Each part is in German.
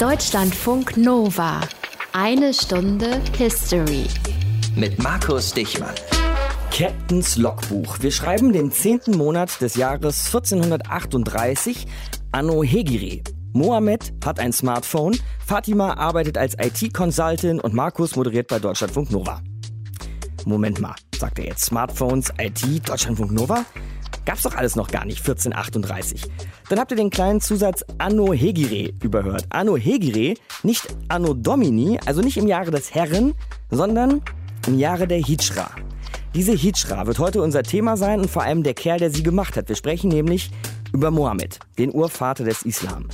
Deutschlandfunk Nova. Eine Stunde History. Mit Markus Dichmann. Captains Logbuch. Wir schreiben den 10. Monat des Jahres 1438, Anno Hegire. Mohammed hat ein Smartphone, Fatima arbeitet als IT-Consultant und Markus moderiert bei Deutschlandfunk Nova. Moment mal, sagt er jetzt. Smartphones, IT, Deutschlandfunk Nova? Gab's doch alles noch gar nicht, 1438. Dann habt ihr den kleinen Zusatz Anno Hegire überhört. Anno Hegire, nicht Anno Domini, also nicht im Jahre des Herren, sondern im Jahre der Hijra. Diese Hijra wird heute unser Thema sein und vor allem der Kerl, der sie gemacht hat. Wir sprechen nämlich über Mohammed, den Urvater des Islam.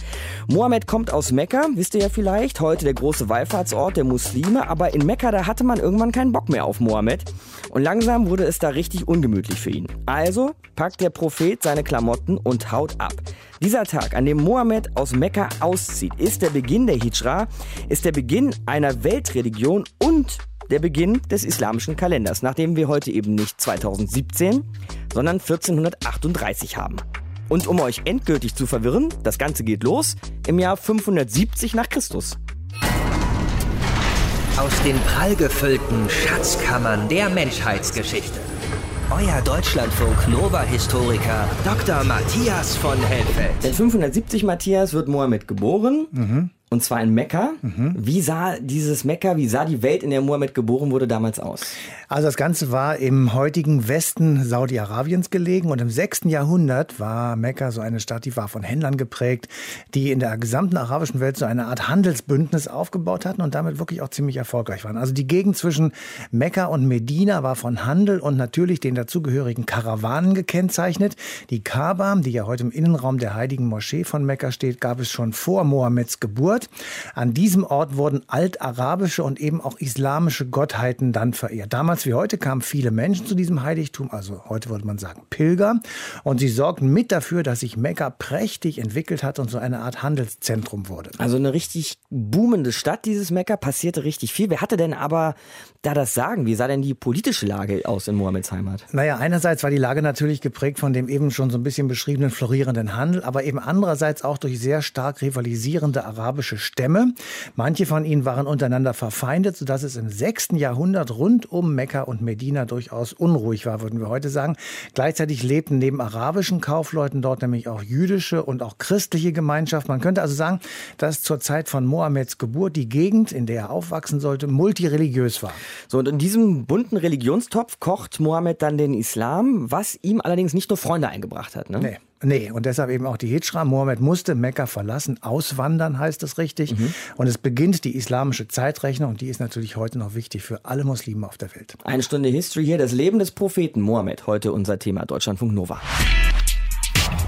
Mohammed kommt aus Mekka, wisst ihr ja vielleicht, heute der große Wallfahrtsort der Muslime, aber in Mekka, da hatte man irgendwann keinen Bock mehr auf Mohammed und langsam wurde es da richtig ungemütlich für ihn. Also packt der Prophet seine Klamotten und haut ab. Dieser Tag, an dem Mohammed aus Mekka auszieht, ist der Beginn der Hijra, ist der Beginn einer Weltreligion und der Beginn des islamischen Kalenders, nachdem wir heute eben nicht 2017, sondern 1438 haben. Und um euch endgültig zu verwirren, das Ganze geht los im Jahr 570 nach Christus. Aus den prallgefüllten Schatzkammern der Menschheitsgeschichte. Euer Deutschlandfunk Nova-Historiker Dr. Matthias von Helfeld. Denn 570 Matthias wird Mohammed geboren. Mhm. Und zwar in Mekka. Mhm. Wie sah dieses Mekka, wie sah die Welt, in der Mohammed geboren wurde, damals aus? Also das Ganze war im heutigen Westen Saudi-Arabiens gelegen und im 6. Jahrhundert war Mekka so eine Stadt, die war von Händlern geprägt, die in der gesamten arabischen Welt so eine Art Handelsbündnis aufgebaut hatten und damit wirklich auch ziemlich erfolgreich waren. Also die Gegend zwischen Mekka und Medina war von Handel und natürlich den dazugehörigen Karawanen gekennzeichnet. Die Kaaba, die ja heute im Innenraum der heiligen Moschee von Mekka steht, gab es schon vor Mohammeds Geburt. Ort. An diesem Ort wurden altarabische und eben auch islamische Gottheiten dann verehrt. Damals wie heute kamen viele Menschen zu diesem Heiligtum, also heute würde man sagen Pilger, und sie sorgten mit dafür, dass sich Mekka prächtig entwickelt hat und so eine Art Handelszentrum wurde. Also eine richtig boomende Stadt, dieses Mekka, passierte richtig viel. Wer hatte denn aber da das Sagen? Wie sah denn die politische Lage aus in Mohammeds Heimat? Naja, einerseits war die Lage natürlich geprägt von dem eben schon so ein bisschen beschriebenen florierenden Handel, aber eben andererseits auch durch sehr stark rivalisierende arabische arabische Stämme. Manche von ihnen waren untereinander verfeindet, sodass es im 6. Jahrhundert rund um Mekka und Medina durchaus unruhig war, würden wir heute sagen. Gleichzeitig lebten neben arabischen Kaufleuten dort nämlich auch jüdische und auch christliche Gemeinschaft. Man könnte also sagen, dass zur Zeit von Mohammeds Geburt die Gegend, in der er aufwachsen sollte, multireligiös war. So, und in diesem bunten Religionstopf kocht Mohammed dann den Islam, was ihm allerdings nicht nur Freunde eingebracht hat. Ne? Nee. Nee, und deshalb eben auch die Hijra. Mohammed musste Mekka verlassen, auswandern heißt es richtig. Mhm. Und es beginnt die islamische Zeitrechnung und die ist natürlich heute noch wichtig für alle Muslime auf der Welt. Eine Stunde History hier, das Leben des Propheten Mohammed. Heute unser Thema Deutschlandfunk Nova.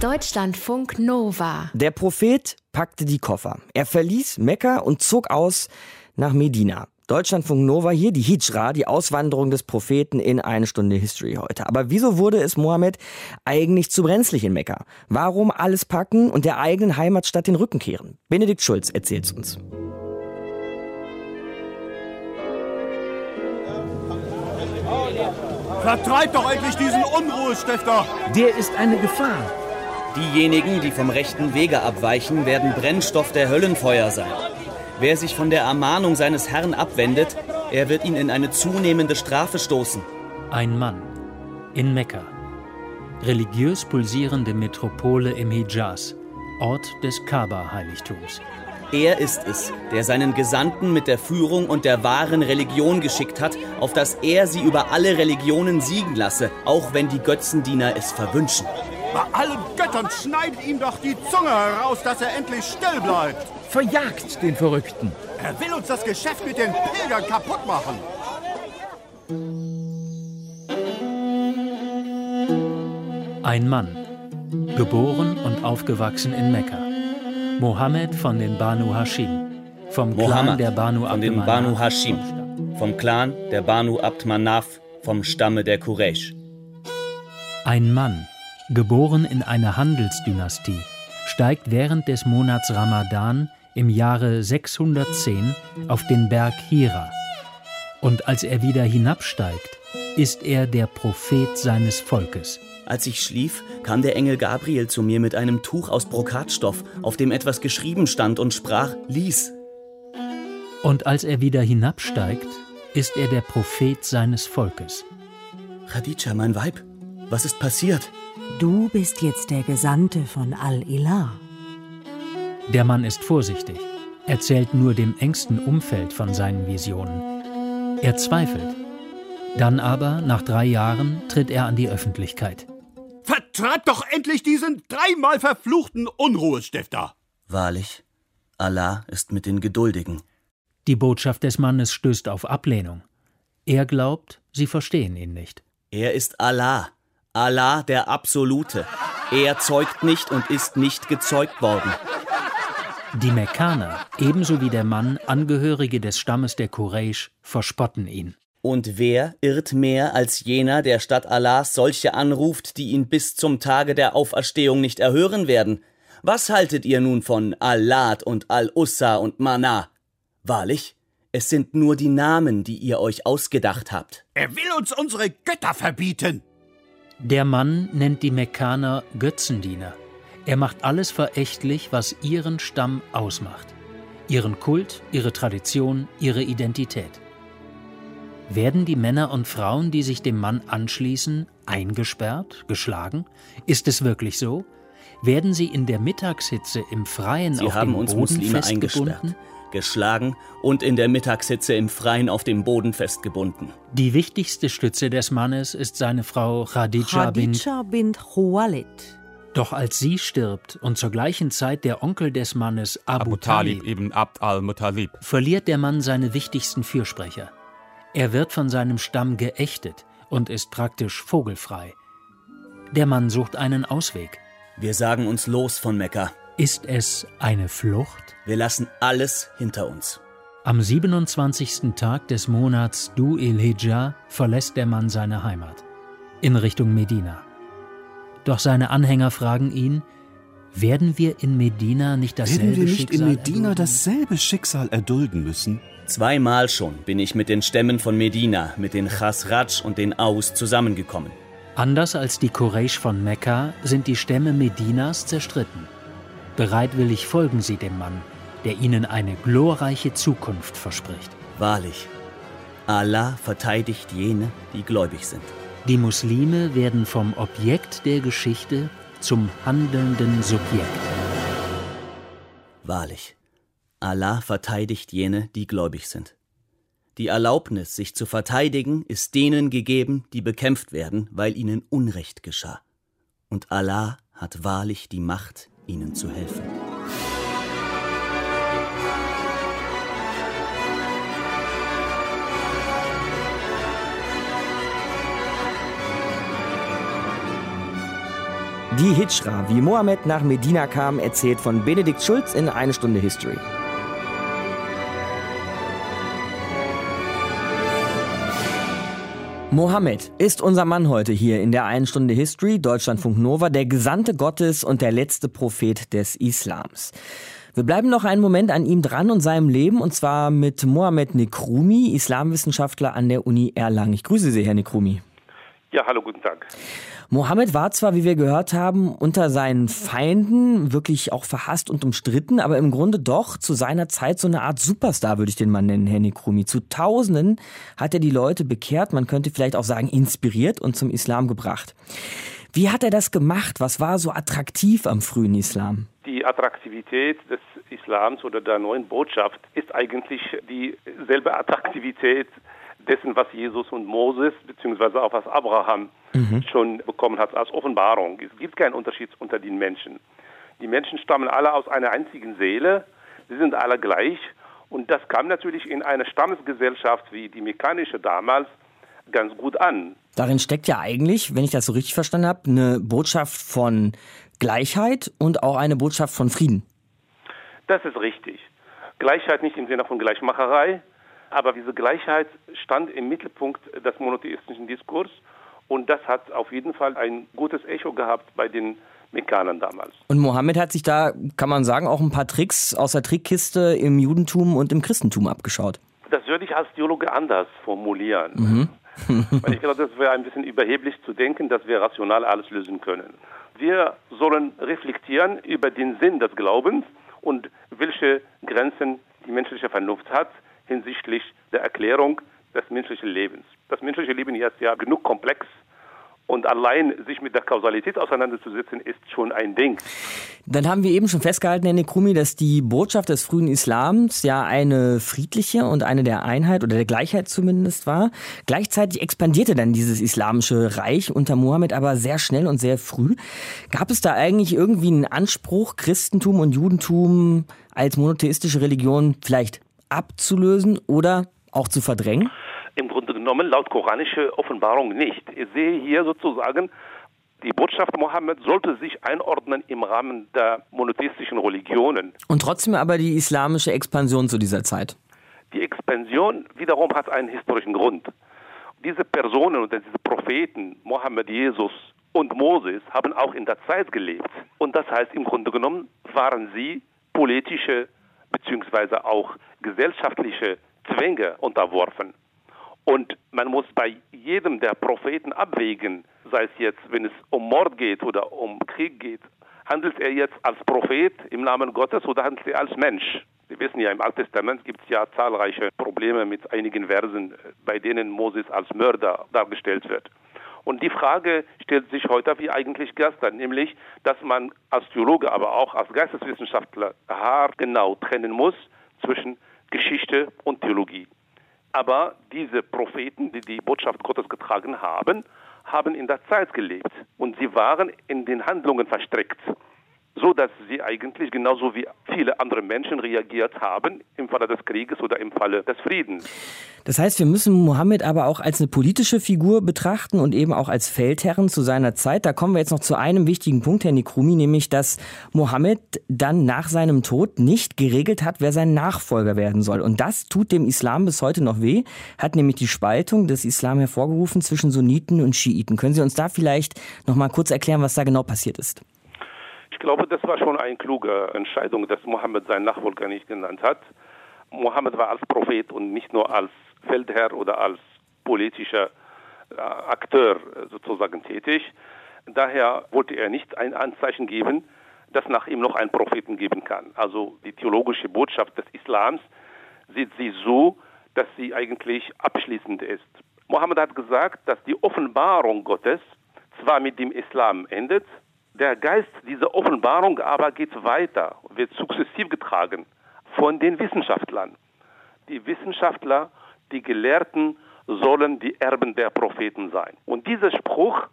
Deutschlandfunk Nova. Der Prophet packte die Koffer. Er verließ Mekka und zog aus nach Medina. Deutschlandfunk Nova hier, die Hijra, die Auswanderung des Propheten in eine Stunde History heute. Aber wieso wurde es Mohammed eigentlich zu brenzlig in Mekka? Warum alles packen und der eigenen Heimatstadt den Rücken kehren? Benedikt Schulz erzählt uns. Vertreibt doch endlich diesen Unruhestifter! Der ist eine Gefahr. Diejenigen, die vom rechten Wege abweichen, werden Brennstoff der Höllenfeuer sein. Wer sich von der Ermahnung seines Herrn abwendet, er wird ihn in eine zunehmende Strafe stoßen. Ein Mann in Mekka, religiös pulsierende Metropole im Hijaz, Ort des Kaaba-Heiligtums. Er ist es, der seinen Gesandten mit der Führung und der wahren Religion geschickt hat, auf dass er sie über alle Religionen siegen lasse, auch wenn die Götzendiener es verwünschen. Bei allen Göttern schneidet ihm doch die Zunge heraus, dass er endlich still bleibt. Verjagt den Verrückten. Er will uns das Geschäft mit den Pilgern kaputt machen. Ein Mann, geboren und aufgewachsen in Mekka. Mohammed von den Banu Hashim. Vom Clan Mohammed der Banu von den Banu Hashim. Vom Clan der Banu Abd Manaf. Vom Stamme der Quraysh. Ein Mann, geboren in einer Handelsdynastie, steigt während des Monats Ramadan im Jahre 610 auf den Berg Hira. Und als er wieder hinabsteigt, ist er der Prophet seines Volkes. Als ich schlief, kam der Engel Gabriel zu mir mit einem Tuch aus Brokatstoff, auf dem etwas geschrieben stand und sprach, lies. Und als er wieder hinabsteigt, ist er der Prophet seines Volkes. Khadija, mein Weib, was ist passiert? Du bist jetzt der Gesandte von Al-Ilah. Der Mann ist vorsichtig, erzählt nur dem engsten Umfeld von seinen Visionen. Er zweifelt. Dann aber, nach drei Jahren, tritt er an die Öffentlichkeit. Vertreibt doch endlich diesen dreimal verfluchten Unruhestifter! Wahrlich, Allah ist mit den Geduldigen. Die Botschaft des Mannes stößt auf Ablehnung. Er glaubt, sie verstehen ihn nicht. Er ist Allah, Allah der Absolute. Er zeugt nicht und ist nicht gezeugt worden. Die Mekkaner, ebenso wie der Mann, Angehörige des Stammes der Quraysh, verspotten ihn. Und wer irrt mehr als jener, der statt Allahs solche anruft, die ihn bis zum Tage der Auferstehung nicht erhören werden? Was haltet ihr nun von Allat und Al-Ussa und Mana? Wahrlich, es sind nur die Namen, die ihr euch ausgedacht habt. Er will uns unsere Götter verbieten. Der Mann nennt die Mekkaner Götzendiener. Er macht alles verächtlich, was ihren Stamm ausmacht. Ihren Kult, ihre Tradition, ihre Identität. Werden die Männer und Frauen, die sich dem Mann anschließen, eingesperrt, geschlagen? Ist es wirklich so? Werden sie in der Mittagshitze im Freien Sie auf haben dem uns Boden Muslime festgebunden? eingesperrt, geschlagen und in der Mittagshitze im Freien auf dem Boden festgebunden. Die wichtigste Stütze des Mannes ist seine Frau Khadija, bin. Khadija bint Khuwailid. Doch als sie stirbt und zur gleichen Zeit der Onkel des Mannes Abu, Abu Talib ibn Abd al-Muttalib. verliert der Mann seine wichtigsten Fürsprecher. Er wird von seinem Stamm geächtet und ist praktisch vogelfrei. Der Mann sucht einen Ausweg. Wir sagen uns los von Mekka. Ist es eine Flucht? Wir lassen alles hinter uns. Am 27. Tag des Monats Du il-Hijjah verlässt der Mann seine Heimat in Richtung Medina. Doch seine Anhänger fragen ihn, werden wir in Medina nicht dasselbe Werden wir nicht Schicksal in Medina erdulden? dasselbe Schicksal erdulden müssen? Zweimal schon bin ich mit den Stämmen von Medina, mit den Chasraj und den Aus zusammengekommen. Anders als die Quraysh von Mekka sind die Stämme Medinas zerstritten. Bereitwillig folgen sie dem Mann, der ihnen eine glorreiche Zukunft verspricht. Wahrlich, Allah verteidigt jene, die gläubig sind. Die Muslime werden vom Objekt der Geschichte zum handelnden Subjekt. Wahrlich, Allah verteidigt jene, die gläubig sind. Die Erlaubnis, sich zu verteidigen, ist denen gegeben, die bekämpft werden, weil ihnen Unrecht geschah. Und Allah hat wahrlich die Macht, ihnen zu helfen. Die Hijra, wie Mohammed nach Medina kam, erzählt von Benedikt Schulz in Eine Stunde History. Mohammed ist unser Mann heute hier in der Einen Stunde History, Deutschlandfunk Nova, der Gesandte Gottes und der letzte Prophet des Islams. Wir bleiben noch einen Moment an ihm dran und seinem Leben und zwar mit Mohammed Nekrumi, Islamwissenschaftler an der Uni Erlangen. Ich grüße Sie, Herr Nekrumi. Ja, hallo, guten Tag. Mohammed war zwar, wie wir gehört haben, unter seinen Feinden wirklich auch verhasst und umstritten, aber im Grunde doch zu seiner Zeit so eine Art Superstar, würde ich den Mann nennen, Herr Nekrumi. Zu Tausenden hat er die Leute bekehrt, man könnte vielleicht auch sagen inspiriert und zum Islam gebracht. Wie hat er das gemacht? Was war so attraktiv am frühen Islam? Die Attraktivität des Islams oder der neuen Botschaft ist eigentlich dieselbe Attraktivität dessen, was Jesus und Moses beziehungsweise auch was Abraham mhm. schon bekommen hat als Offenbarung. Es gibt keinen Unterschied unter den Menschen. Die Menschen stammen alle aus einer einzigen Seele, sie sind alle gleich und das kam natürlich in einer Stammesgesellschaft wie die mekanische damals ganz gut an. Darin steckt ja eigentlich, wenn ich das so richtig verstanden habe, eine Botschaft von Gleichheit und auch eine Botschaft von Frieden. Das ist richtig. Gleichheit nicht im Sinne von Gleichmacherei, aber diese Gleichheit stand im Mittelpunkt des monotheistischen Diskurs und das hat auf jeden Fall ein gutes Echo gehabt bei den Mekkanern damals. Und Mohammed hat sich da, kann man sagen, auch ein paar Tricks aus der Trickkiste im Judentum und im Christentum abgeschaut. Das würde ich als Theologe anders formulieren. Mhm. Weil ich glaube, das wäre ein bisschen überheblich zu denken, dass wir rational alles lösen können. Wir sollen reflektieren über den Sinn des Glaubens und welche Grenzen die menschliche Vernunft hat hinsichtlich der Erklärung des menschlichen Lebens. Das menschliche Leben ist ja genug komplex und allein sich mit der Kausalität auseinanderzusetzen, ist schon ein Ding. Dann haben wir eben schon festgehalten, Herr Nekrumi, dass die Botschaft des frühen Islams ja eine friedliche und eine der Einheit oder der Gleichheit zumindest war. Gleichzeitig expandierte dann dieses islamische Reich unter Mohammed aber sehr schnell und sehr früh. Gab es da eigentlich irgendwie einen Anspruch, Christentum und Judentum als monotheistische Religion vielleicht abzulösen oder auch zu verdrängen? Im Grunde genommen laut koranische Offenbarung nicht. Ich sehe hier sozusagen, die Botschaft Mohammed sollte sich einordnen im Rahmen der monotheistischen Religionen. Und trotzdem aber die islamische Expansion zu dieser Zeit. Die Expansion wiederum hat einen historischen Grund. Diese Personen und diese Propheten, Mohammed, Jesus und Moses, haben auch in der Zeit gelebt. Und das heißt, im Grunde genommen waren sie politische bzw. auch gesellschaftliche Zwänge unterworfen. Und man muss bei jedem der Propheten abwägen, sei es jetzt, wenn es um Mord geht oder um Krieg geht, handelt er jetzt als Prophet im Namen Gottes oder handelt er als Mensch? Wir wissen ja, im Alten Testament gibt es ja zahlreiche Probleme mit einigen Versen, bei denen Moses als Mörder dargestellt wird. Und die Frage stellt sich heute wie eigentlich gestern, nämlich, dass man als Theologe, aber auch als Geisteswissenschaftler haargenau trennen muss zwischen Geschichte und Theologie. Aber diese Propheten, die die Botschaft Gottes getragen haben, haben in der Zeit gelebt und sie waren in den Handlungen verstrickt so dass sie eigentlich genauso wie viele andere Menschen reagiert haben im Falle des Krieges oder im Falle des Friedens. Das heißt, wir müssen Mohammed aber auch als eine politische Figur betrachten und eben auch als Feldherren zu seiner Zeit. Da kommen wir jetzt noch zu einem wichtigen Punkt, Herr Nikrumi, nämlich dass Mohammed dann nach seinem Tod nicht geregelt hat, wer sein Nachfolger werden soll. Und das tut dem Islam bis heute noch weh, hat nämlich die Spaltung des Islam hervorgerufen zwischen Sunniten und Schiiten. Können Sie uns da vielleicht noch mal kurz erklären, was da genau passiert ist? Ich glaube, das war schon eine kluge Entscheidung, dass Mohammed seinen Nachfolger nicht genannt hat. Mohammed war als Prophet und nicht nur als Feldherr oder als politischer äh, Akteur sozusagen tätig. Daher wollte er nicht ein Anzeichen geben, dass nach ihm noch einen Propheten geben kann. Also die theologische Botschaft des Islams sieht sie so, dass sie eigentlich abschließend ist. Mohammed hat gesagt, dass die Offenbarung Gottes zwar mit dem Islam endet, der Geist dieser Offenbarung aber geht weiter, wird sukzessiv getragen von den Wissenschaftlern. Die Wissenschaftler, die Gelehrten sollen die Erben der Propheten sein. Und dieser Spruch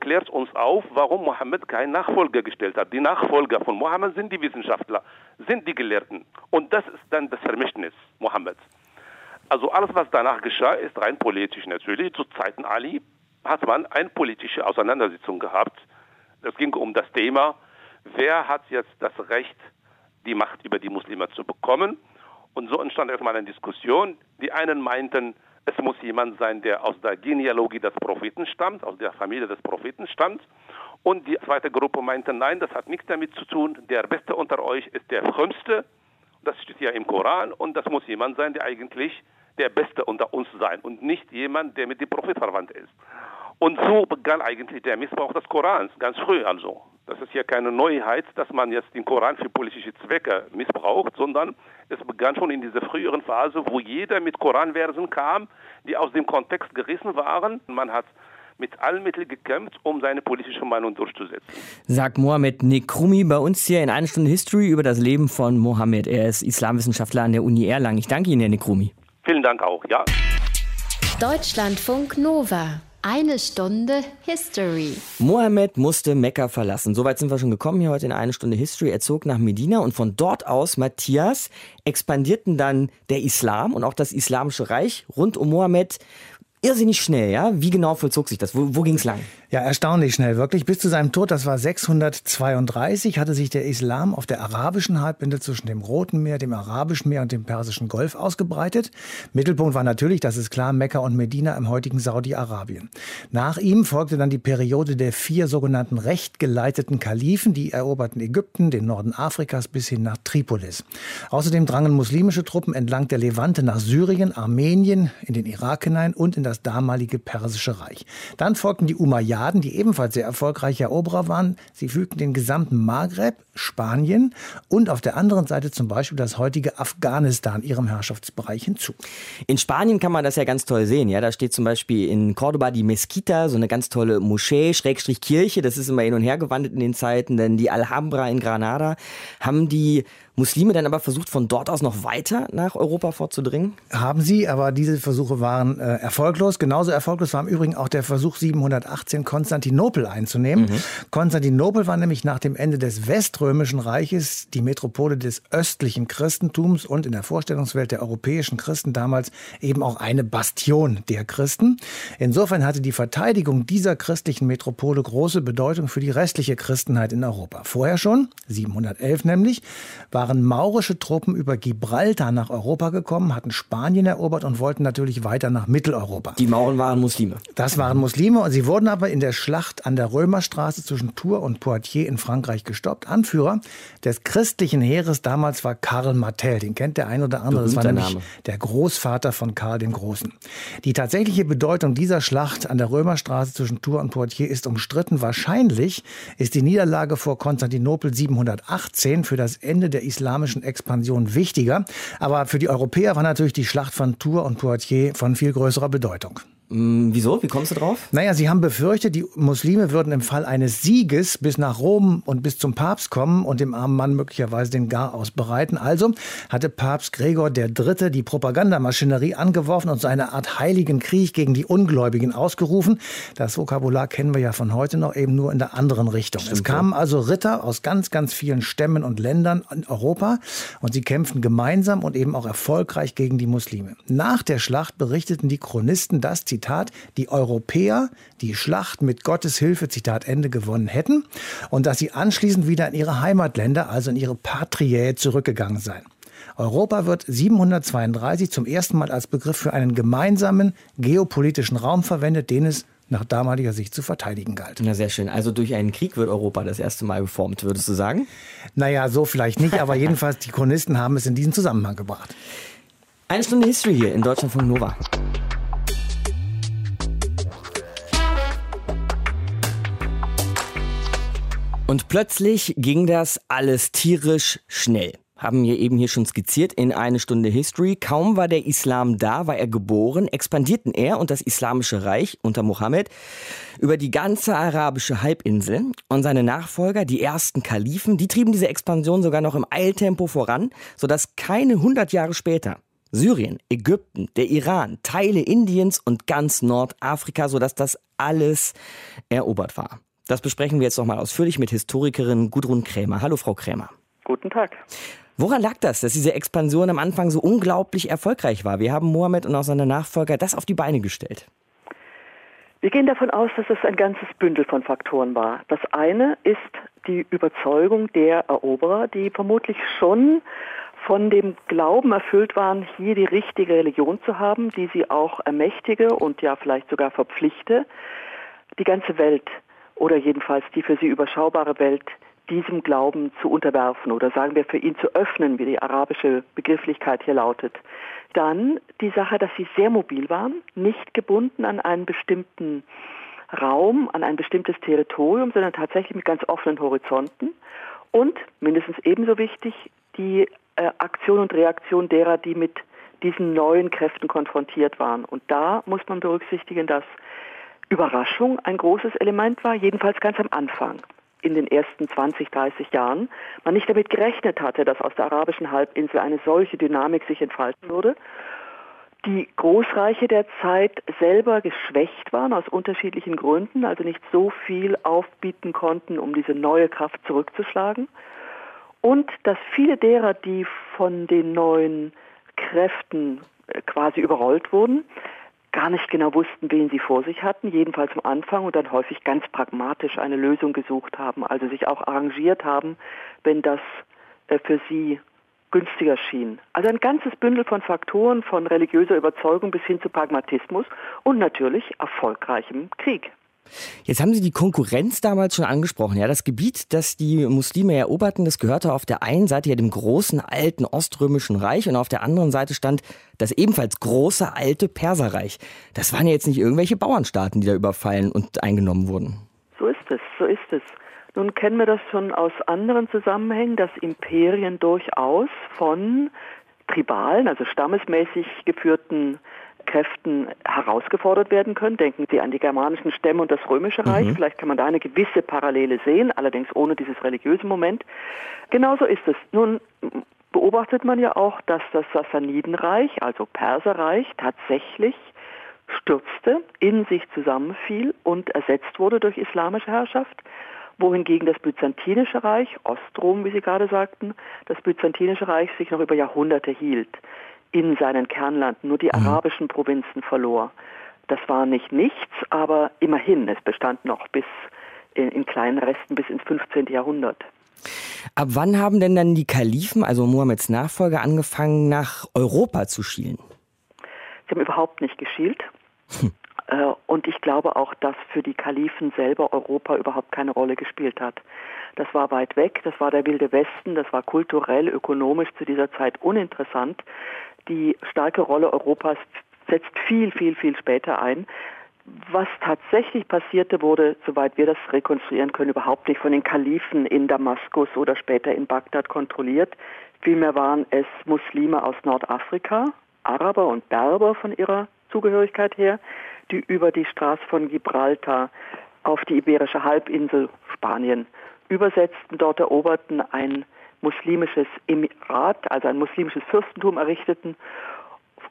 klärt uns auf, warum Mohammed keinen Nachfolger gestellt hat. Die Nachfolger von Mohammed sind die Wissenschaftler, sind die Gelehrten. Und das ist dann das Vermächtnis Mohammeds. Also alles, was danach geschah, ist rein politisch natürlich. Zu Zeiten Ali hat man eine politische Auseinandersetzung gehabt es ging um das Thema, wer hat jetzt das Recht, die Macht über die Muslime zu bekommen. Und so entstand erstmal eine Diskussion. Die einen meinten, es muss jemand sein, der aus der Genealogie des Propheten stammt, aus der Familie des Propheten stammt. Und die zweite Gruppe meinte, nein, das hat nichts damit zu tun. Der Beste unter euch ist der Frömmste. Das steht ja im Koran. Und das muss jemand sein, der eigentlich der Beste unter uns sein und nicht jemand, der mit dem Prophet verwandt ist. Und so begann eigentlich der Missbrauch des Korans, ganz früh also. Das ist ja keine Neuheit, dass man jetzt den Koran für politische Zwecke missbraucht, sondern es begann schon in dieser früheren Phase, wo jeder mit Koranversen kam, die aus dem Kontext gerissen waren. Man hat mit allen Mitteln gekämpft, um seine politische Meinung durchzusetzen. Sagt Mohamed Nekrumi bei uns hier in einer Stunde History über das Leben von Mohammed. Er ist Islamwissenschaftler an der Uni Erlangen. Ich danke Ihnen, Herr Nekrumi. Vielen Dank auch, ja. Deutschlandfunk Nova. Eine Stunde History. Mohammed musste Mekka verlassen. Soweit sind wir schon gekommen hier heute in eine Stunde History. Er zog nach Medina und von dort aus, Matthias, expandierten dann der Islam und auch das Islamische Reich rund um Mohammed irrsinnig schnell, ja? Wie genau vollzog sich das? Wo, wo ging es lang? Ja, erstaunlich schnell, wirklich. Bis zu seinem Tod, das war 632, hatte sich der Islam auf der arabischen Halbinsel zwischen dem Roten Meer, dem Arabischen Meer und dem Persischen Golf ausgebreitet. Mittelpunkt war natürlich, das ist klar, Mekka und Medina im heutigen Saudi-Arabien. Nach ihm folgte dann die Periode der vier sogenannten rechtgeleiteten Kalifen, die eroberten Ägypten, den Norden Afrikas bis hin nach Tripolis. Außerdem drangen muslimische Truppen entlang der Levante nach Syrien, Armenien, in den Irak hinein und in das damalige Persische Reich. Dann folgten die Umayyaden Brigaden, die ebenfalls sehr erfolgreiche Eroberer waren. Sie fügten den gesamten Maghreb, Spanien und auf der anderen Seite zum Beispiel das heutige Afghanistan ihrem Herrschaftsbereich hinzu. In Spanien kann man das ja ganz toll sehen. Ja, da steht zum Beispiel in Cordoba die Mesquita, so eine ganz tolle Moschee, Schrägstrich Kirche. Das ist immer hin und her gewandelt in den Zeiten, denn die Alhambra in Granada haben die Muslime dann aber versucht, von dort aus noch weiter nach Europa vorzudringen? Haben sie, aber diese Versuche waren äh, erfolglos. Genauso erfolglos war im Übrigen auch der Versuch 718 Konstantinopel einzunehmen. Mhm. Konstantinopel war nämlich nach dem Ende des Weströmischen Reiches die Metropole des östlichen Christentums und in der Vorstellungswelt der europäischen Christen damals eben auch eine Bastion der Christen. Insofern hatte die Verteidigung dieser christlichen Metropole große Bedeutung für die restliche Christenheit in Europa. Vorher schon, 711 nämlich, waren waren maurische Truppen über Gibraltar nach Europa gekommen, hatten Spanien erobert und wollten natürlich weiter nach Mitteleuropa. Die Mauren waren Muslime. Das waren Muslime und sie wurden aber in der Schlacht an der Römerstraße zwischen Tours und Poitiers in Frankreich gestoppt. Anführer des christlichen Heeres damals war Karl Martel. Den kennt der ein oder andere. Das war nämlich Name. der Großvater von Karl dem Großen. Die tatsächliche Bedeutung dieser Schlacht an der Römerstraße zwischen Tours und Poitiers ist umstritten. Wahrscheinlich ist die Niederlage vor Konstantinopel 718 für das Ende der islamischen Expansion wichtiger. Aber für die Europäer war natürlich die Schlacht von Tours und Poitiers von viel größerer Bedeutung. Mm, wieso? Wie kommst du drauf? Naja, sie haben befürchtet, die Muslime würden im Fall eines Sieges bis nach Rom und bis zum Papst kommen und dem armen Mann möglicherweise den Garaus bereiten. Also hatte Papst Gregor III. die Propagandamaschinerie angeworfen und so eine Art heiligen Krieg gegen die Ungläubigen ausgerufen. Das Vokabular kennen wir ja von heute noch eben nur in der anderen Richtung. Stimmt es kamen also Ritter aus ganz, ganz vielen Stämmen und Ländern in Europa und sie kämpften gemeinsam und eben auch erfolgreich gegen die Muslime. Nach der Schlacht berichteten die Chronisten, dass, Zitat, die Europäer die Schlacht mit Gottes Hilfe, Zitat Ende, gewonnen hätten und dass sie anschließend wieder in ihre Heimatländer, also in ihre Patriae, zurückgegangen seien. Europa wird 732 zum ersten Mal als Begriff für einen gemeinsamen geopolitischen Raum verwendet, den es nach damaliger Sicht zu verteidigen galt. Na, sehr schön. Also durch einen Krieg wird Europa das erste Mal geformt, würdest du sagen? Naja, so vielleicht nicht, aber jedenfalls die Chronisten haben es in diesen Zusammenhang gebracht. Eine Stunde History hier in Deutschland von Nova. Und plötzlich ging das alles tierisch schnell. Haben wir eben hier schon skizziert in eine Stunde History. Kaum war der Islam da, war er geboren, expandierten er und das Islamische Reich unter Mohammed über die ganze arabische Halbinsel. Und seine Nachfolger, die ersten Kalifen, die trieben diese Expansion sogar noch im Eiltempo voran, sodass keine hundert Jahre später Syrien, Ägypten, der Iran, Teile Indiens und ganz Nordafrika, sodass das alles erobert war. Das besprechen wir jetzt nochmal ausführlich mit Historikerin Gudrun Krämer. Hallo, Frau Krämer. Guten Tag. Woran lag das, dass diese Expansion am Anfang so unglaublich erfolgreich war? Wir haben Mohammed und auch seine Nachfolger das auf die Beine gestellt. Wir gehen davon aus, dass es ein ganzes Bündel von Faktoren war. Das eine ist die Überzeugung der Eroberer, die vermutlich schon von dem Glauben erfüllt waren, hier die richtige Religion zu haben, die sie auch ermächtige und ja vielleicht sogar verpflichte, die ganze Welt oder jedenfalls die für sie überschaubare Welt diesem Glauben zu unterwerfen oder sagen wir für ihn zu öffnen, wie die arabische Begrifflichkeit hier lautet. Dann die Sache, dass sie sehr mobil waren, nicht gebunden an einen bestimmten Raum, an ein bestimmtes Territorium, sondern tatsächlich mit ganz offenen Horizonten. Und mindestens ebenso wichtig, die äh, Aktion und Reaktion derer, die mit diesen neuen Kräften konfrontiert waren. Und da muss man berücksichtigen, dass Überraschung ein großes Element war, jedenfalls ganz am Anfang, in den ersten 20, 30 Jahren, man nicht damit gerechnet hatte, dass aus der arabischen Halbinsel eine solche Dynamik sich entfalten würde. Die Großreiche der Zeit selber geschwächt waren aus unterschiedlichen Gründen, also nicht so viel aufbieten konnten, um diese neue Kraft zurückzuschlagen. Und dass viele derer, die von den neuen Kräften äh, quasi überrollt wurden, gar nicht genau wussten, wen sie vor sich hatten, jedenfalls am Anfang und dann häufig ganz pragmatisch eine Lösung gesucht haben, also sich auch arrangiert haben, wenn das äh, für sie günstiger schien. Also ein ganzes Bündel von Faktoren von religiöser Überzeugung bis hin zu Pragmatismus und natürlich erfolgreichem Krieg. Jetzt haben Sie die Konkurrenz damals schon angesprochen. Ja, das Gebiet, das die Muslime eroberten, das gehörte auf der einen Seite ja dem großen alten oströmischen Reich und auf der anderen Seite stand das ebenfalls große alte Perserreich. Das waren ja jetzt nicht irgendwelche Bauernstaaten, die da überfallen und eingenommen wurden. So ist es, so ist es. Nun kennen wir das schon aus anderen Zusammenhängen, dass Imperien durchaus von tribalen, also stammesmäßig geführten Kräften herausgefordert werden können. Denken Sie an die germanischen Stämme und das römische Reich. Mhm. Vielleicht kann man da eine gewisse Parallele sehen, allerdings ohne dieses religiöse Moment. Genauso ist es. Nun beobachtet man ja auch, dass das Sassanidenreich, also Perserreich, tatsächlich stürzte, in sich zusammenfiel und ersetzt wurde durch islamische Herrschaft wohingegen das Byzantinische Reich, Ostrom, wie Sie gerade sagten, das Byzantinische Reich sich noch über Jahrhunderte hielt in seinen Kernlanden nur die mhm. arabischen Provinzen verlor. Das war nicht nichts, aber immerhin, es bestand noch bis in, in kleinen Resten bis ins 15. Jahrhundert. Ab wann haben denn dann die Kalifen, also Mohammeds Nachfolger, angefangen, nach Europa zu schielen? Sie haben überhaupt nicht geschielt. Hm. Äh, und ich glaube auch, dass für die Kalifen selber Europa überhaupt keine Rolle gespielt hat. Das war weit weg, das war der wilde Westen, das war kulturell, ökonomisch zu dieser Zeit uninteressant die starke Rolle Europas setzt viel, viel, viel später ein. Was tatsächlich passierte, wurde, soweit wir das rekonstruieren können, überhaupt nicht von den Kalifen in Damaskus oder später in Bagdad kontrolliert. Vielmehr waren es Muslime aus Nordafrika, Araber und Berber von ihrer Zugehörigkeit her, die über die Straße von Gibraltar auf die Iberische Halbinsel Spanien übersetzten, dort eroberten ein muslimisches Emirat, also ein muslimisches Fürstentum errichteten,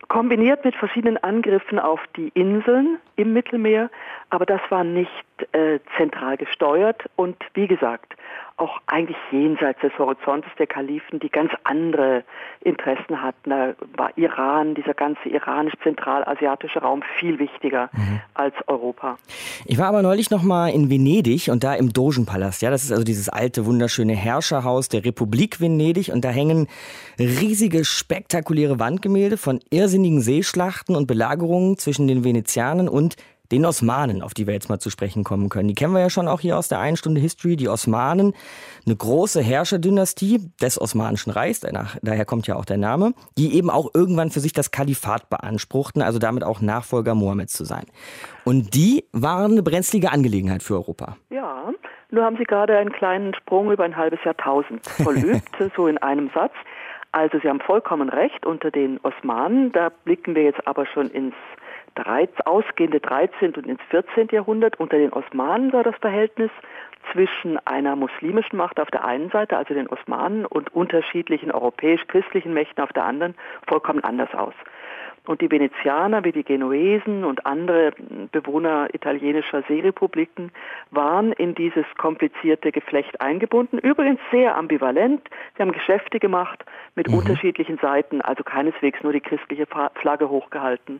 kombiniert mit verschiedenen Angriffen auf die Inseln im Mittelmeer, aber das war nicht äh, zentral gesteuert und wie gesagt, auch eigentlich jenseits des Horizontes der Kalifen, die ganz andere Interessen hatten. Da war Iran, dieser ganze iranisch-zentralasiatische Raum viel wichtiger mhm. als Europa. Ich war aber neulich noch mal in Venedig und da im Dogenpalast. Ja, das ist also dieses alte, wunderschöne Herrscherhaus der Republik Venedig und da hängen riesige, spektakuläre Wandgemälde von irrsinnigen Seeschlachten und Belagerungen zwischen den Venezianern und den Osmanen, auf die wir jetzt mal zu sprechen kommen können. Die kennen wir ja schon auch hier aus der einen Stunde History. Die Osmanen, eine große Herrscherdynastie des Osmanischen Reichs, daher kommt ja auch der Name, die eben auch irgendwann für sich das Kalifat beanspruchten, also damit auch Nachfolger Mohammeds zu sein. Und die waren eine brenzlige Angelegenheit für Europa. Ja, nur haben Sie gerade einen kleinen Sprung über ein halbes Jahrtausend verlöbt, so in einem Satz. Also Sie haben vollkommen recht, unter den Osmanen, da blicken wir jetzt aber schon ins ausgehende 13. und ins 14. Jahrhundert. Unter den Osmanen sah das Verhältnis zwischen einer muslimischen Macht auf der einen Seite, also den Osmanen, und unterschiedlichen europäisch-christlichen Mächten auf der anderen vollkommen anders aus. Und die Venezianer wie die Genuesen und andere Bewohner italienischer Seerepubliken waren in dieses komplizierte Geflecht eingebunden. Übrigens sehr ambivalent. Sie haben Geschäfte gemacht mit mhm. unterschiedlichen Seiten, also keineswegs nur die christliche Flagge hochgehalten.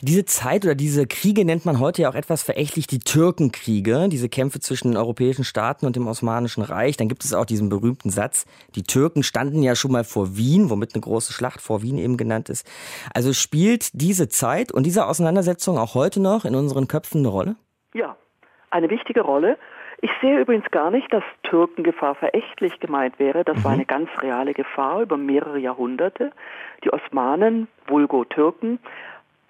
Diese Zeit oder diese Kriege nennt man heute ja auch etwas verächtlich die Türkenkriege, diese Kämpfe zwischen den europäischen Staaten und dem Osmanischen Reich. Dann gibt es auch diesen berühmten Satz, die Türken standen ja schon mal vor Wien, womit eine große Schlacht vor Wien eben genannt ist. Also spielt diese Zeit und diese Auseinandersetzung auch heute noch in unseren Köpfen eine Rolle? Ja, eine wichtige Rolle. Ich sehe übrigens gar nicht, dass Türkengefahr verächtlich gemeint wäre. Das mhm. war eine ganz reale Gefahr über mehrere Jahrhunderte. Die Osmanen, vulgo Türken,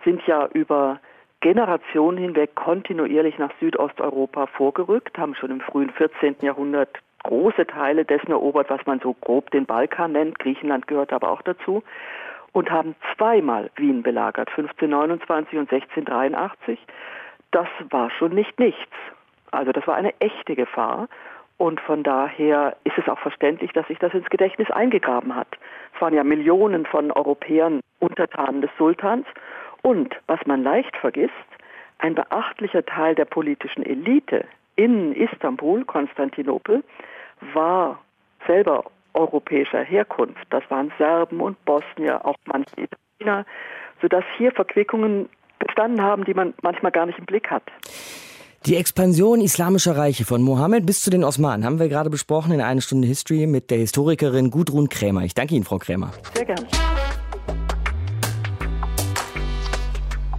sind ja über Generationen hinweg kontinuierlich nach Südosteuropa vorgerückt, haben schon im frühen 14. Jahrhundert große Teile dessen erobert, was man so grob den Balkan nennt. Griechenland gehört aber auch dazu. Und haben zweimal Wien belagert, 1529 und 1683. Das war schon nicht nichts. Also das war eine echte Gefahr. Und von daher ist es auch verständlich, dass sich das ins Gedächtnis eingegraben hat. Es waren ja Millionen von Europäern Untertanen des Sultans und was man leicht vergisst, ein beachtlicher Teil der politischen Elite in Istanbul, Konstantinopel, war selber europäischer Herkunft. Das waren Serben und Bosnier, auch manche Italiener, sodass hier Verquickungen bestanden haben, die man manchmal gar nicht im Blick hat. Die Expansion islamischer Reiche von Mohammed bis zu den Osmanen haben wir gerade besprochen in einer Stunde History mit der Historikerin Gudrun Krämer. Ich danke Ihnen, Frau Krämer. Sehr gerne.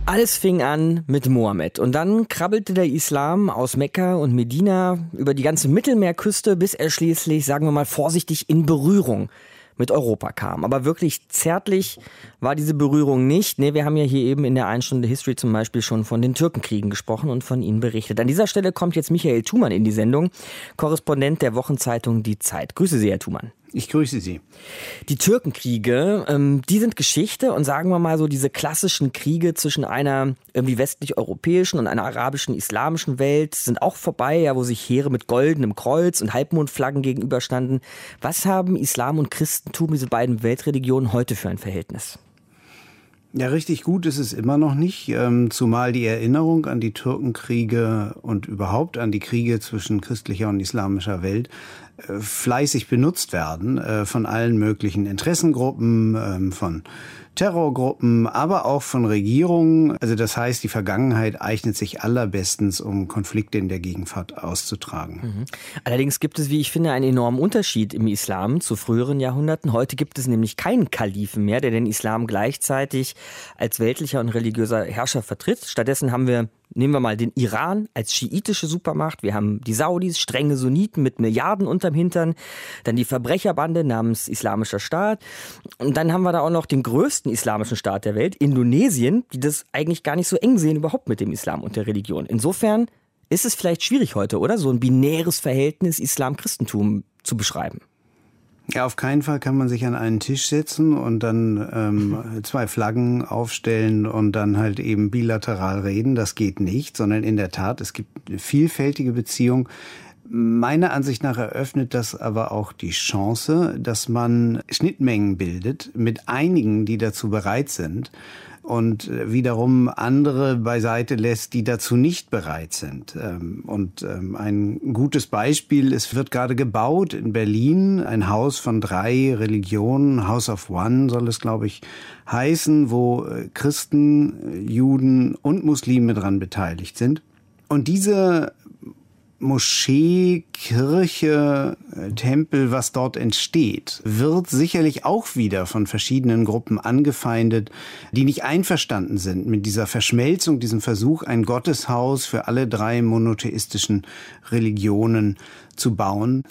Alles fing an mit Mohammed und dann krabbelte der Islam aus Mekka und Medina über die ganze Mittelmeerküste, bis er schließlich, sagen wir mal vorsichtig, in Berührung mit Europa kam. Aber wirklich zärtlich war diese Berührung nicht. Nee, wir haben ja hier eben in der Einstunde History zum Beispiel schon von den Türkenkriegen gesprochen und von ihnen berichtet. An dieser Stelle kommt jetzt Michael Thumann in die Sendung, Korrespondent der Wochenzeitung Die Zeit. Grüße Sie, Herr Thumann. Ich grüße Sie. Die Türkenkriege, ähm, die sind Geschichte und sagen wir mal so diese klassischen Kriege zwischen einer irgendwie westlich-europäischen und einer arabischen, islamischen Welt sind auch vorbei, ja, wo sich Heere mit goldenem Kreuz und Halbmondflaggen gegenüberstanden. Was haben Islam und Christentum, diese beiden Weltreligionen, heute für ein Verhältnis? Ja, richtig gut ist es immer noch nicht, ähm, zumal die Erinnerung an die Türkenkriege und überhaupt an die Kriege zwischen christlicher und islamischer Welt fleißig benutzt werden äh, von allen möglichen Interessengruppen, ähm, von Terrorgruppen, aber auch von Regierungen. Also das heißt, die Vergangenheit eignet sich allerbestens, um Konflikte in der Gegenwart auszutragen. Mhm. Allerdings gibt es, wie ich finde, einen enormen Unterschied im Islam zu früheren Jahrhunderten. Heute gibt es nämlich keinen Kalifen mehr, der den Islam gleichzeitig als weltlicher und religiöser Herrscher vertritt. Stattdessen haben wir Nehmen wir mal den Iran als schiitische Supermacht. Wir haben die Saudis, strenge Sunniten mit Milliarden unterm Hintern. Dann die Verbrecherbande namens Islamischer Staat. Und dann haben wir da auch noch den größten islamischen Staat der Welt, Indonesien, die das eigentlich gar nicht so eng sehen überhaupt mit dem Islam und der Religion. Insofern ist es vielleicht schwierig heute, oder? So ein binäres Verhältnis Islam-Christentum zu beschreiben. Ja, auf keinen Fall kann man sich an einen Tisch setzen und dann ähm, zwei Flaggen aufstellen und dann halt eben bilateral reden. Das geht nicht, sondern in der Tat, es gibt eine vielfältige Beziehung. Meiner Ansicht nach eröffnet das aber auch die Chance, dass man Schnittmengen bildet mit einigen, die dazu bereit sind und äh, wiederum andere beiseite lässt, die dazu nicht bereit sind. Ähm, und ähm, ein gutes Beispiel, es wird gerade gebaut in Berlin, ein Haus von drei Religionen, House of One soll es, glaube ich, heißen, wo äh, Christen, Juden und Muslime dran beteiligt sind. Und diese Moschee, Kirche, äh, Tempel, was dort entsteht, wird sicherlich auch wieder von verschiedenen Gruppen angefeindet, die nicht einverstanden sind mit dieser Verschmelzung, diesem Versuch, ein Gotteshaus für alle drei monotheistischen Religionen zu bauen.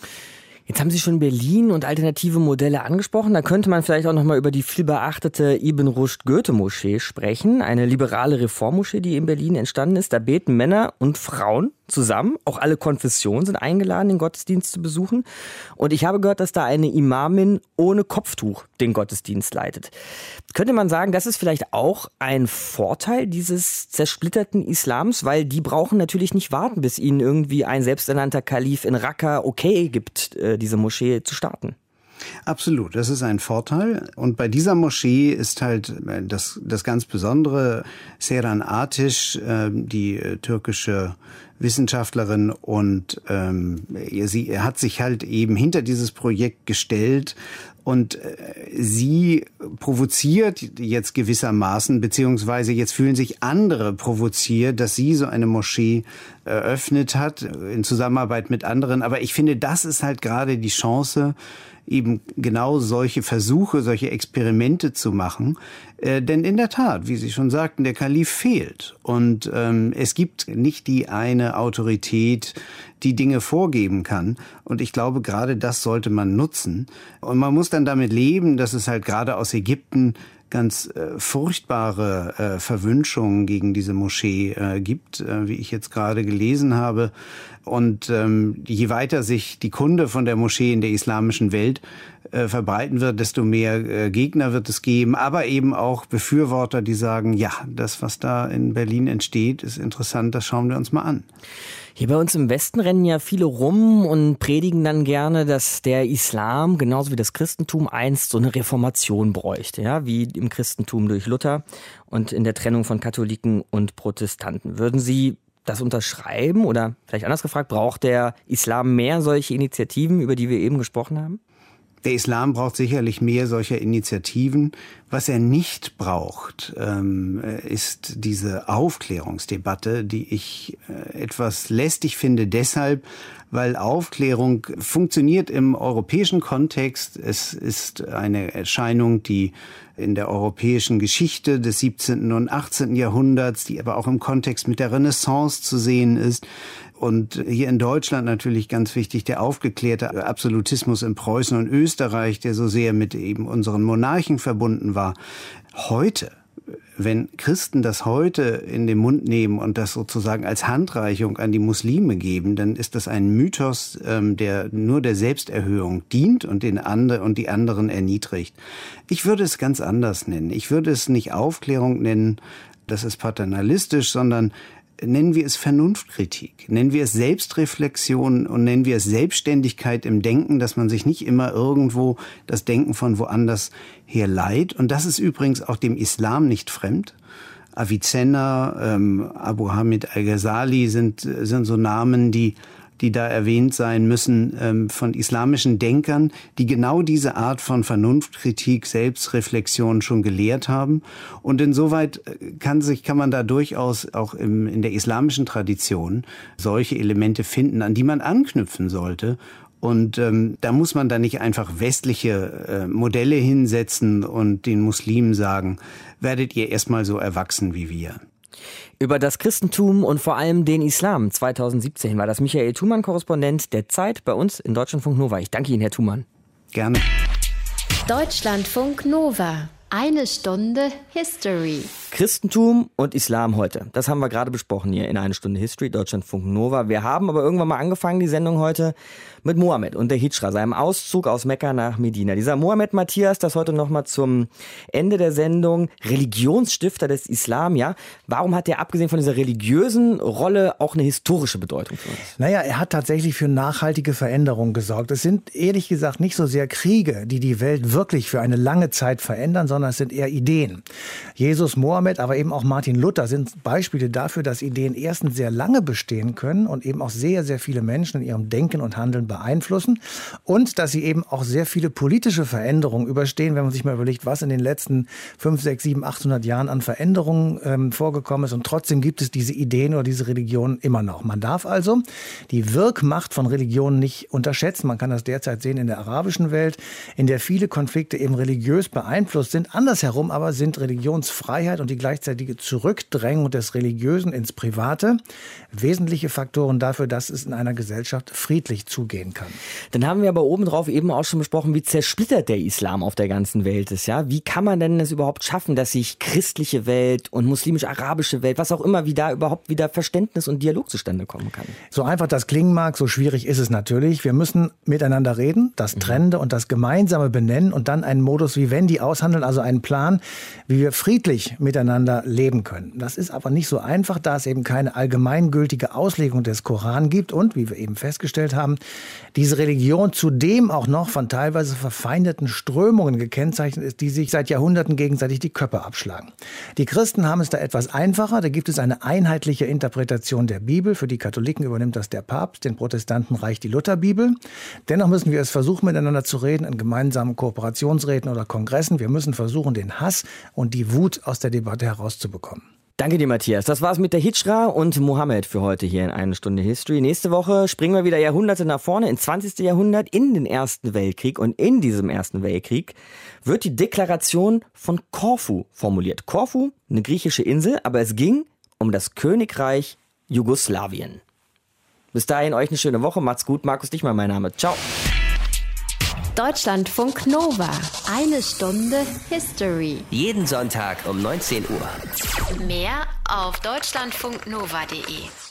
Jetzt haben Sie schon Berlin und alternative Modelle angesprochen. Da könnte man vielleicht auch noch mal über die viel beachtete Ibn Rushd Goethe Moschee sprechen, eine liberale Reformmoschee, die in Berlin entstanden ist. Da beten Männer und Frauen zusammen. Auch alle Konfessionen sind eingeladen, den Gottesdienst zu besuchen. Und ich habe gehört, dass da eine Imamin ohne Kopftuch den Gottesdienst leitet. Könnte man sagen, das ist vielleicht auch ein Vorteil dieses zersplitterten Islams, weil die brauchen natürlich nicht warten, bis ihnen irgendwie ein selbsternannter Kalif in Raqqa okay gibt, äh, diese Moschee zu starten. Absolut, das ist ein Vorteil. Und bei dieser Moschee ist halt äh, das, das ganz Besondere, Seran Atish, äh, die äh, türkische Wissenschaftlerin und ähm, sie hat sich halt eben hinter dieses Projekt gestellt und äh, sie provoziert jetzt gewissermaßen, beziehungsweise jetzt fühlen sich andere provoziert, dass sie so eine Moschee eröffnet hat in Zusammenarbeit mit anderen. Aber ich finde, das ist halt gerade die Chance, eben genau solche Versuche, solche Experimente zu machen. Äh, denn in der Tat, wie Sie schon sagten, der Kalif fehlt. Und ähm, es gibt nicht die eine Autorität, die Dinge vorgeben kann. Und ich glaube, gerade das sollte man nutzen. Und man muss dann damit leben, dass es halt gerade aus Ägypten ganz äh, furchtbare äh, Verwünschungen gegen diese Moschee äh, gibt, äh, wie ich jetzt gerade gelesen habe. Und ähm, je weiter sich die Kunde von der Moschee in der islamischen Welt äh, verbreiten wird, desto mehr äh, Gegner wird es geben, aber eben auch Befürworter, die sagen, ja, das, was da in Berlin entsteht, ist interessant, das schauen wir uns mal an. Hier bei uns im Westen rennen ja viele rum und predigen dann gerne, dass der Islam genauso wie das Christentum einst so eine Reformation bräuchte, ja, wie im Christentum durch Luther und in der Trennung von Katholiken und Protestanten. Würden Sie das unterschreiben oder vielleicht anders gefragt, braucht der Islam mehr solche Initiativen, über die wir eben gesprochen haben? Der Islam braucht sicherlich mehr solcher Initiativen. Was er nicht braucht, ähm, ist diese Aufklärungsdebatte, die ich äh, etwas lästig finde, deshalb, weil Aufklärung funktioniert im europäischen Kontext. Es ist eine Erscheinung, die in der europäischen Geschichte des 17. und 18. Jahrhunderts, die aber auch im Kontext mit der Renaissance zu sehen ist. Und hier in Deutschland natürlich ganz wichtig der aufgeklärte Absolutismus in Preußen und Österreich, der so sehr mit eben unseren Monarchen verbunden war. Heute wenn Christen das heute in den Mund nehmen und das sozusagen als Handreichung an die Muslime geben, dann ist das ein Mythos, ähm, der nur der Selbsterhöhung dient und den andere und die anderen erniedrigt. Ich würde es ganz anders nennen. Ich würde es nicht Aufklärung nennen, das ist paternalistisch, sondern nennen wir es Vernunftkritik, nennen wir es Selbstreflexion und nennen wir es Selbstständigkeit im Denken, dass man sich nicht immer irgendwo das Denken von woanders her leiht. Und das ist übrigens auch dem Islam nicht fremd. Avicenna, ähm, Abu Hamid al-Ghazali sind, sind so Namen, die die da erwähnt sein müssen, ähm, von islamischen Denkern, die genau diese Art von Vernunftkritik, Selbstreflexion schon gelehrt haben. Und insoweit äh, kann sich, kann man da durchaus auch im, in der islamischen Tradition solche Elemente finden, an die man anknüpfen sollte. Und ähm, da muss man dann nicht einfach westliche äh, Modelle hinsetzen und den Muslimen sagen, werdet ihr erstmal so erwachsen wie wir. Über das Christentum und vor allem den Islam 2017 war das Michael Thumann, Korrespondent der Zeit bei uns in Deutschlandfunk Nova. Ich danke Ihnen, Herr Thumann. Gerne. Deutschlandfunk Nova. Eine Stunde History. Christentum und Islam heute. Das haben wir gerade besprochen hier in eine Stunde History, Deutschlandfunk Nova. Wir haben aber irgendwann mal angefangen, die Sendung heute mit Mohammed und der Hijra, seinem Auszug aus Mekka nach Medina. Dieser Mohammed Matthias, das heute nochmal zum Ende der Sendung, Religionsstifter des Islam, ja. Warum hat der abgesehen von dieser religiösen Rolle auch eine historische Bedeutung für uns? Naja, er hat tatsächlich für nachhaltige Veränderungen gesorgt. Es sind ehrlich gesagt nicht so sehr Kriege, die die Welt wirklich für eine lange Zeit verändern, sondern es sind eher Ideen. Jesus, Mohammed, aber eben auch Martin Luther sind Beispiele dafür, dass Ideen erstens sehr lange bestehen können und eben auch sehr, sehr viele Menschen in ihrem Denken und Handeln beeinflussen und dass sie eben auch sehr viele politische Veränderungen überstehen, wenn man sich mal überlegt, was in den letzten 5, 6, 7, 800 Jahren an Veränderungen ähm, vorgekommen ist und trotzdem gibt es diese Ideen oder diese Religionen immer noch. Man darf also die Wirkmacht von Religionen nicht unterschätzen. Man kann das derzeit sehen in der arabischen Welt, in der viele Konflikte eben religiös beeinflusst sind. Andersherum aber sind Religionsfreiheit und die gleichzeitige Zurückdrängung des Religiösen ins Private wesentliche Faktoren dafür, dass es in einer Gesellschaft friedlich zugeht gehen kann. Dann haben wir aber obendrauf eben auch schon besprochen, wie zersplittert der Islam auf der ganzen Welt ist. Ja? Wie kann man denn es überhaupt schaffen, dass sich christliche Welt und muslimisch-arabische Welt, was auch immer, wie da überhaupt wieder Verständnis und Dialog zustande kommen kann? So einfach das klingen mag, so schwierig ist es natürlich. Wir müssen miteinander reden, das mhm. Trennende und das Gemeinsame benennen und dann einen Modus Vivendi aushandeln, also einen Plan, wie wir friedlich miteinander leben können. Das ist aber nicht so einfach, da es eben keine allgemeingültige Auslegung des Koran gibt und, wie wir eben festgestellt haben, diese Religion zudem auch noch von teilweise verfeindeten Strömungen gekennzeichnet ist, die sich seit Jahrhunderten gegenseitig die Köpfe abschlagen. Die Christen haben es da etwas einfacher. Da gibt es eine einheitliche Interpretation der Bibel. Für die Katholiken übernimmt das der Papst, den Protestanten reicht die Lutherbibel. Dennoch müssen wir es versuchen, miteinander zu reden in gemeinsamen Kooperationsräten oder Kongressen. Wir müssen versuchen, den Hass und die Wut aus der Debatte herauszubekommen. Danke dir, Matthias. Das war's mit der Hijra und Mohammed für heute hier in eine Stunde History. Nächste Woche springen wir wieder Jahrhunderte nach vorne, ins 20. Jahrhundert, in den Ersten Weltkrieg. Und in diesem Ersten Weltkrieg wird die Deklaration von Korfu formuliert. Korfu, eine griechische Insel, aber es ging um das Königreich Jugoslawien. Bis dahin euch eine schöne Woche. Macht's gut. Markus Dichmann, mein Name. Ciao. Deutschlandfunk Nova. Eine Stunde History. Jeden Sonntag um 19 Uhr. Mehr auf deutschlandfunknova.de.